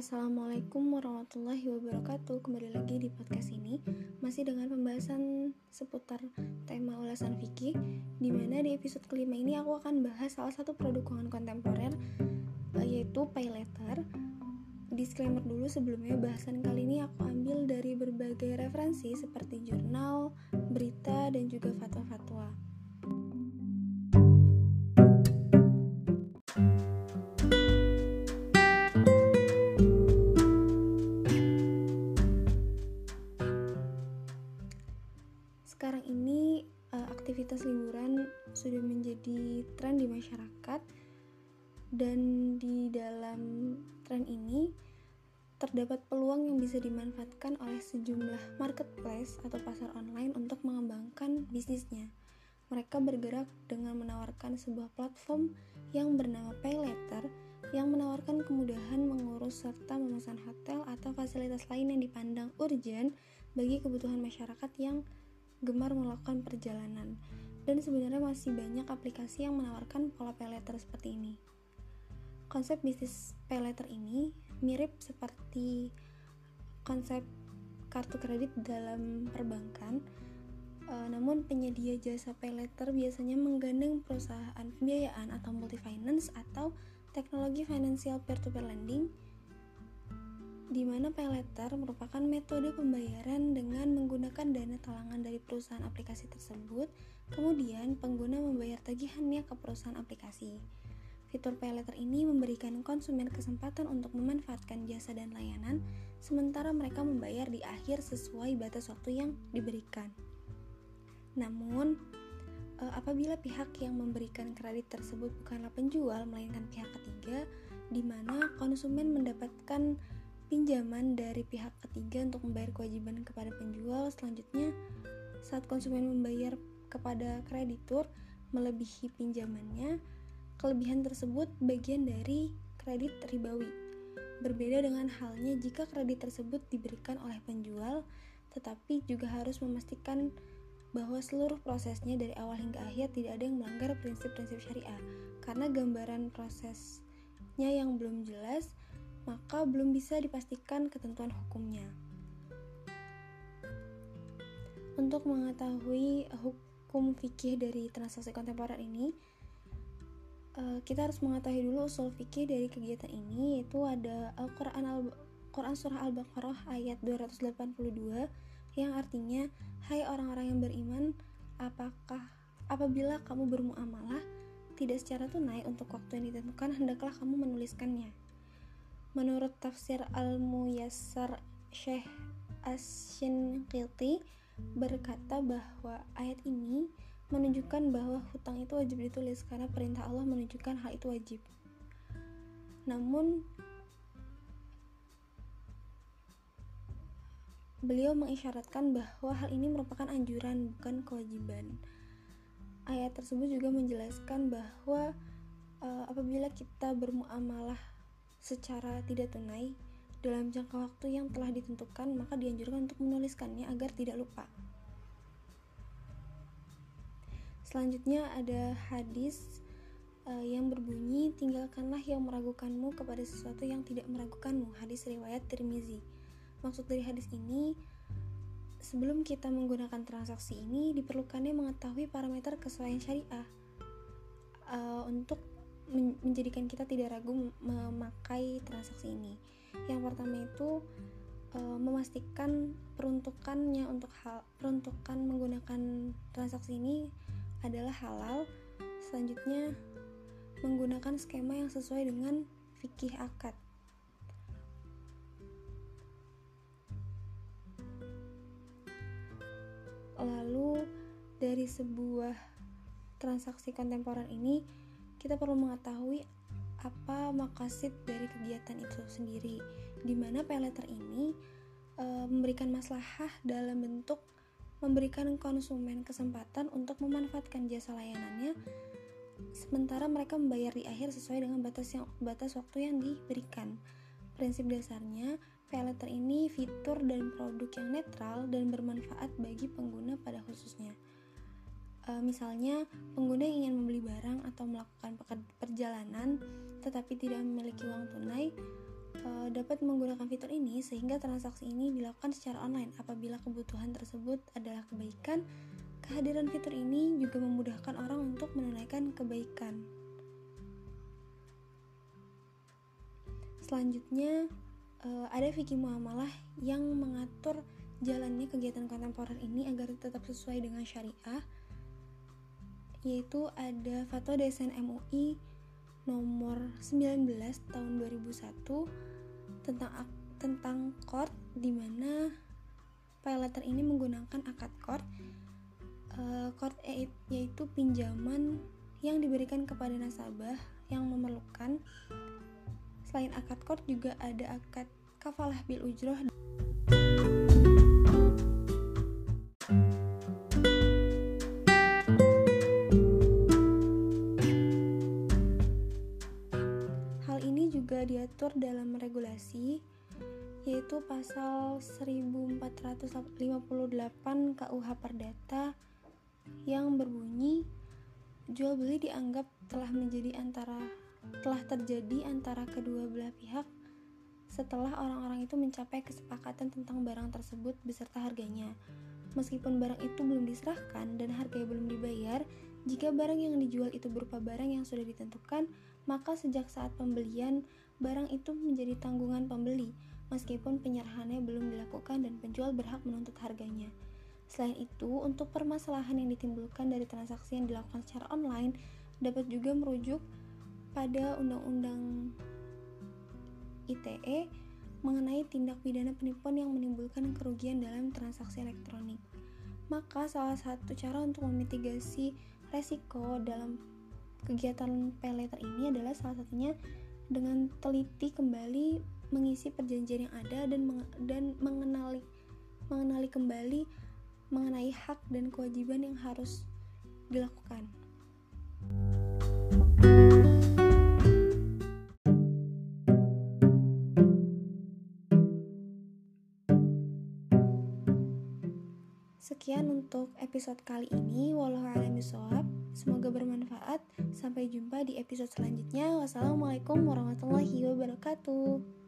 Assalamualaikum warahmatullahi wabarakatuh. Kembali lagi di podcast ini Masih dengan pembahasan seputar tema ulasan fikih Di mana di episode kelima ini aku akan bahas salah satu produk keuangan kontemporer eh, Yaitu pay Disclaimer dulu sebelumnya bahasan kali ini aku ambil dari berbagai referensi Seperti jurnal, berita, dan juga fatwa-fatwa ini uh, aktivitas liburan sudah menjadi tren di masyarakat dan di dalam tren ini terdapat peluang yang bisa dimanfaatkan oleh sejumlah marketplace atau pasar online untuk mengembangkan bisnisnya. Mereka bergerak dengan menawarkan sebuah platform yang bernama PayLater yang menawarkan kemudahan mengurus serta memesan hotel atau fasilitas lain yang dipandang urgent bagi kebutuhan masyarakat yang gemar melakukan perjalanan, dan sebenarnya masih banyak aplikasi yang menawarkan pola pay letter seperti ini. Konsep bisnis pay letter ini mirip seperti konsep kartu kredit dalam perbankan, e, namun penyedia jasa pay letter biasanya menggandeng perusahaan pembiayaan atau multi finance atau teknologi financial peer-to-peer lending di mana pay letter merupakan metode pembayaran dengan menggunakan dana talangan dari perusahaan aplikasi tersebut, kemudian pengguna membayar tagihannya ke perusahaan aplikasi. Fitur pay letter ini memberikan konsumen kesempatan untuk memanfaatkan jasa dan layanan, sementara mereka membayar di akhir sesuai batas waktu yang diberikan. Namun, eh, apabila pihak yang memberikan kredit tersebut bukanlah penjual, melainkan pihak ketiga, di mana konsumen mendapatkan pinjaman dari pihak ketiga untuk membayar kewajiban kepada penjual. Selanjutnya, saat konsumen membayar kepada kreditur melebihi pinjamannya, kelebihan tersebut bagian dari kredit ribawi. Berbeda dengan halnya jika kredit tersebut diberikan oleh penjual, tetapi juga harus memastikan bahwa seluruh prosesnya dari awal hingga akhir tidak ada yang melanggar prinsip-prinsip syariah. Karena gambaran prosesnya yang belum jelas, maka belum bisa dipastikan ketentuan hukumnya. Untuk mengetahui hukum fikih dari transaksi kontemporer ini, eh, kita harus mengetahui dulu usul fikih dari kegiatan ini yaitu ada Al-Qur'an Al Quran surah Al-Baqarah ayat 282 yang artinya hai orang-orang yang beriman apakah apabila kamu bermuamalah tidak secara tunai untuk waktu yang ditentukan hendaklah kamu menuliskannya Menurut tafsir Al-Muyassar Syekh As-Shinqiti berkata bahwa ayat ini menunjukkan bahwa hutang itu wajib ditulis karena perintah Allah menunjukkan hal itu wajib. Namun beliau mengisyaratkan bahwa hal ini merupakan anjuran bukan kewajiban. Ayat tersebut juga menjelaskan bahwa uh, apabila kita bermuamalah secara tidak tunai dalam jangka waktu yang telah ditentukan, maka dianjurkan untuk menuliskannya agar tidak lupa. Selanjutnya ada hadis uh, yang berbunyi tinggalkanlah yang meragukanmu kepada sesuatu yang tidak meragukanmu. Hadis riwayat Tirmizi. Maksud dari hadis ini sebelum kita menggunakan transaksi ini diperlukannya mengetahui parameter kesesuaian syariah uh, untuk menjadikan kita tidak ragu memakai transaksi ini. Yang pertama itu e, memastikan peruntukannya untuk hal peruntukan menggunakan transaksi ini adalah halal. Selanjutnya menggunakan skema yang sesuai dengan fikih akad. Lalu dari sebuah transaksi kontemporer ini kita perlu mengetahui apa makasid dari kegiatan itu sendiri di mana pay letter ini e, memberikan maslahah dalam bentuk memberikan konsumen kesempatan untuk memanfaatkan jasa layanannya sementara mereka membayar di akhir sesuai dengan batas yang batas waktu yang diberikan. Prinsip dasarnya, pay letter ini fitur dan produk yang netral dan bermanfaat bagi pengguna pada khususnya e, misalnya pengguna ingin membeli barang atau melakukan perjalanan tetapi tidak memiliki uang tunai uh, dapat menggunakan fitur ini sehingga transaksi ini dilakukan secara online apabila kebutuhan tersebut adalah kebaikan. Kehadiran fitur ini juga memudahkan orang untuk menunaikan kebaikan. Selanjutnya, uh, ada fikih muamalah yang mengatur jalannya kegiatan kontemporer ini agar tetap sesuai dengan syariah, yaitu ada Fatwa DSN MUI nomor 19 tahun 2001 tentang tentang court di mana letter ini menggunakan akad court. Uh, court yaitu pinjaman yang diberikan kepada nasabah yang memerlukan. Selain akad court juga ada akad kafalah bil ujroh diatur dalam regulasi yaitu pasal 1458 KUH Perdata yang berbunyi jual beli dianggap telah menjadi antara telah terjadi antara kedua belah pihak setelah orang-orang itu mencapai kesepakatan tentang barang tersebut beserta harganya. Meskipun barang itu belum diserahkan dan harganya belum dibayar, jika barang yang dijual itu berupa barang yang sudah ditentukan, maka sejak saat pembelian barang itu menjadi tanggungan pembeli, meskipun penyerahannya belum dilakukan dan penjual berhak menuntut harganya. Selain itu, untuk permasalahan yang ditimbulkan dari transaksi yang dilakukan secara online dapat juga merujuk pada Undang-Undang ITE mengenai tindak pidana penipuan yang menimbulkan kerugian dalam transaksi elektronik. Maka salah satu cara untuk memitigasi resiko dalam kegiatan pay letter ini adalah salah satunya dengan teliti kembali mengisi perjanjian yang ada dan meng dan mengenali mengenali kembali mengenai hak dan kewajiban yang harus dilakukan. Sekian untuk episode kali ini. Walau Semoga bermanfaat. Sampai jumpa di episode selanjutnya. Wassalamualaikum warahmatullahi wabarakatuh.